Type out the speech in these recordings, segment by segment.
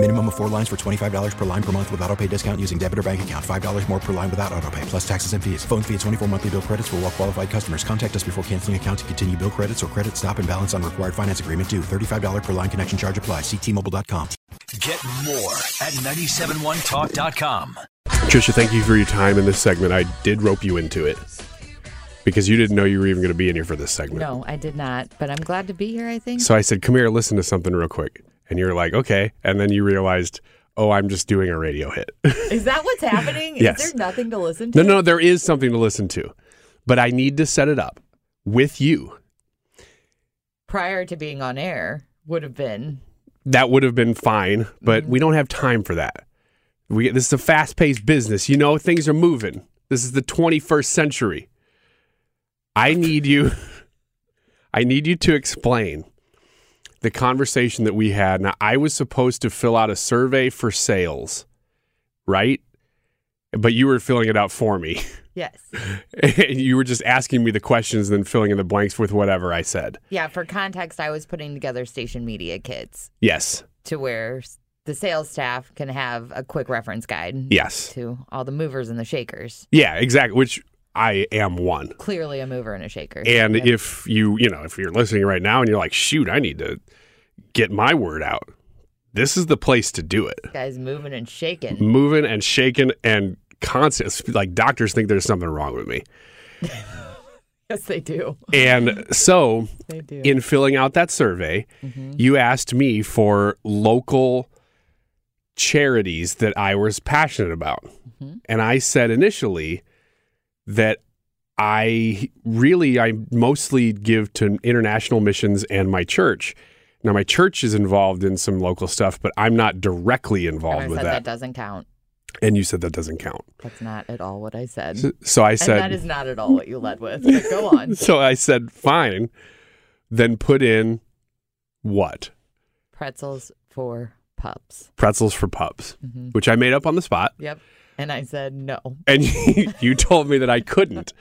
Minimum of four lines for $25 per line per month with auto pay discount using debit or bank account. $5 more per line without auto pay, plus taxes and fees. Phone fee at 24 monthly bill credits for all well qualified customers. Contact us before canceling account to continue bill credits or credit stop and balance on required finance agreement due. $35 per line connection charge apply. See T-Mobile.com. Get more at 971talk.com. Trisha, thank you for your time in this segment. I did rope you into it because you didn't know you were even going to be in here for this segment. No, I did not, but I'm glad to be here, I think. So I said, "Come here, listen to something real quick," and you're like, "Okay," and then you realized, "Oh, I'm just doing a radio hit." Is that what's happening? Yes. Is there nothing to listen to? no, no, there is something to listen to, but I need to set it up with you. Prior to being on air would have been. That would have been fine, but Mm-hmm. we don't have time for that. We this is a fast-paced business. You know, things are moving. This is the 21st century. I need you I need you to explain the conversation that we had. Now, I was supposed to fill out a survey for sales, right? But you were filling it out for me. Yes. and you were just asking me the questions and then filling in the blanks with whatever I said. Yeah, for context, I was putting together station media kits Yes. to where the sales staff can have a quick reference guide Yes. to all the movers and the shakers. Yeah, exactly. Which I am one. Clearly a mover and a shaker. And Yep. if you, you know, if you're listening right now and you're like, shoot, I need to get my word out, this is the place to do it. Guy's moving and shaking. Moving and shaking and constant. Like doctors think there's something wrong with me. Yes, they do. And so, do. in filling out that survey, mm-hmm. you asked me for local charities that I was passionate about. Mm-hmm. And I said initially that I really, I mostly give to international missions and my church. Now, my church is involved in some local stuff, but I'm not directly and involved I with said that. that doesn't count. And you said that doesn't count. That's not at all what I said. So, so I and said, that is not at all what you led with. But go on. so I said, fine. Then put in what? Pretzels for pups. Pretzels for pups, Mm-hmm. which I made up on the spot. Yep. And I said no. And you told me that I couldn't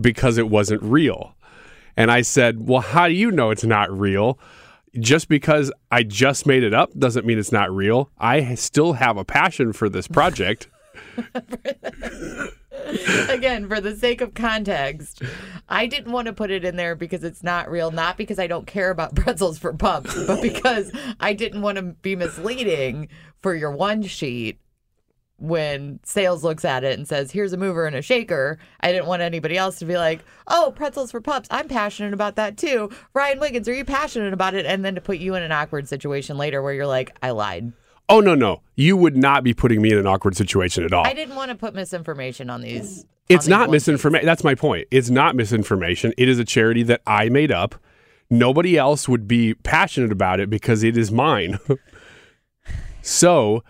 because it wasn't real. And I said, well, how do you know it's not real? Just because I just made it up doesn't mean it's not real. I still have a passion for this project. Again, for the sake of context, I didn't want to put it in there because it's not real, not because I don't care about pretzels for pups, but because I didn't want to be misleading for your one sheet when sales looks at it and says, here's a mover and a shaker. I didn't want anybody else to be like, oh, pretzels for pups. I'm passionate about that too. Ryan Wiggins, are you passionate about it? And then to put you in an awkward situation later where you're like, I lied. oh, no, no. You would not be putting me in an awkward situation at all. I didn't want to put misinformation on these. It's these not misinformation. That's my point. It's not misinformation. It is a charity that I made up. Nobody else would be passionate about it because it is mine. so,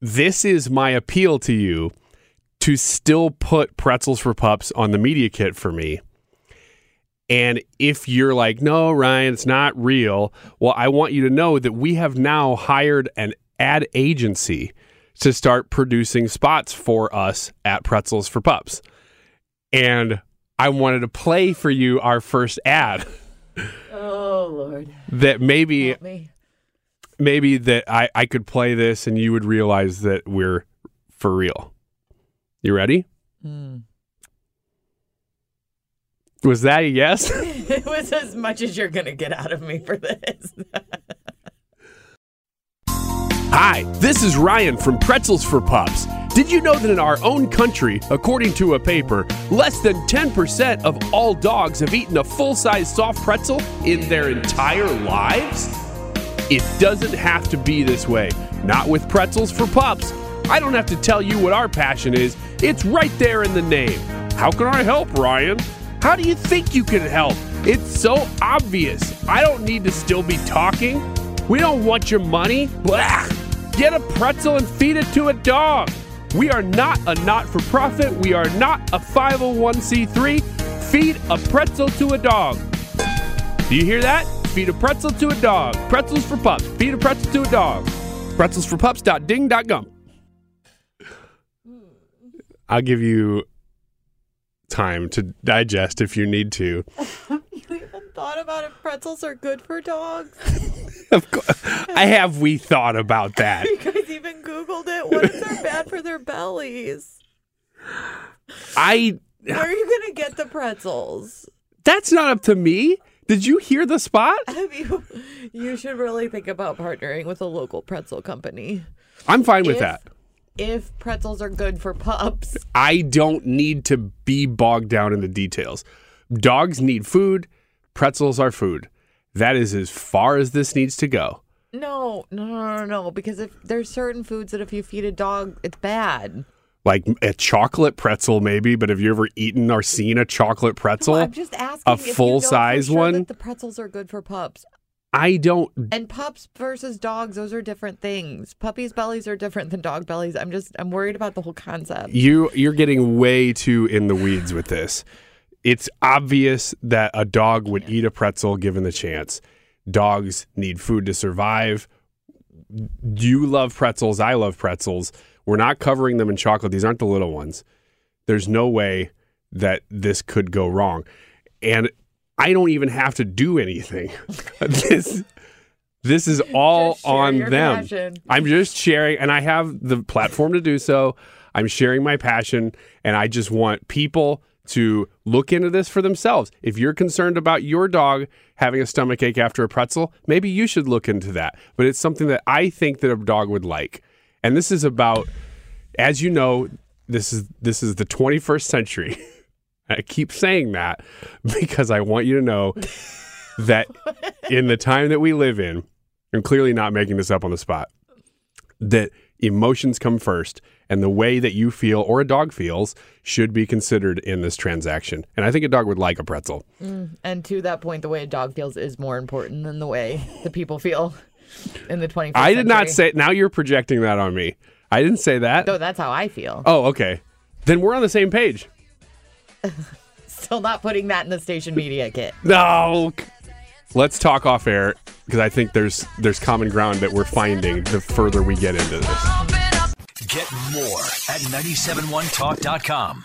this is my appeal to you to still put pretzels for pups on the media kit for me. And if you're like, no, Ryan, it's not real, well, I want you to know that we have now hired an ad agency to start producing spots for us at Pretzels for Pups. And I wanted to play for you our first ad Oh, Lord. that maybe. Maybe that I, I could play this and you would realize that we're for real. You ready? Hmm. Was that a yes? It was as much as you're going to get out of me for this. Hi, this is Ryan from Pretzels for Pups. Did you know that in our own country, according to a paper, less than 10% of all dogs have eaten a full size soft pretzel in their entire lives? It doesn't have to be this way. Not with Pretzels for Pups. I don't have to tell you what our passion is, it's right there in the name. How can I help, Ryan? How do you think you can help? It's so obvious. I don't need to still be talking. We don't want your money. Blah. Get a pretzel and feed it to a dog. We are not a not for profit. We are not a 501c3. Feed a pretzel to a dog. Do you hear that? Feed a pretzel to a dog. Pretzels for pups. Feed a pretzel to a dog. Pretzelsforpups.ding.gum. I'll give you time to digest if you need to. You even thought about if pretzels are good for dogs? Of course, I have we thought about that. You guys even Googled it. What if they're bad for their bellies? I Where are you going to get the pretzels? that's not up to me. Did you hear the spot? You? You should really think about partnering with a local pretzel company. I'm fine with If- that. If pretzels are good for pups, I don't need to be bogged down in the details. Dogs need food. Pretzels are food. That is as far as this needs to go. no, no, no, no, no. Because if there's certain foods that if you feed a dog, it's bad. Like a chocolate pretzel, maybe, but have you ever eaten or seen a chocolate pretzel? I'm just asking a know full-size sure one? The pretzels are good for pups. I don't. And pups versus dogs, those are different things. Puppies' bellies are different than dog bellies. I'm just I'm worried about the whole concept. You you're getting way too in the weeds with this. It's obvious that a dog would eat a pretzel given the chance. Dogs need food to survive. You love pretzels. I love pretzels. We're not covering them in chocolate. These aren't the little ones. There's no way that this could go wrong. And I don't even have to do anything. this this is all on them. passion. I'm just sharing and I have the platform to do so. I'm sharing my passion and I just want people to look into this for themselves. If you're concerned about your dog having a stomach ache after a pretzel, maybe you should look into that. But it's something that I think that a dog would like. And this is about as you know, this is this is the 21st century. I keep saying that because I want you to know that in the time that we live in, I'm clearly not making this up on the spot, that emotions come first and the way that you feel or a dog feels should be considered in this transaction. And I think a dog would like a pretzel. Mm, and to that point, the way a dog feels is more important than the way the people feel in the 21st I did not say, now you're projecting that on me. I didn't say that. No, that's how I feel. Oh, okay. Then we're on the same page. Still not putting that in the station media kit. No. Let's talk off air because I think there's there's common ground that we're finding the further we get into this. Get more at 971talk.com.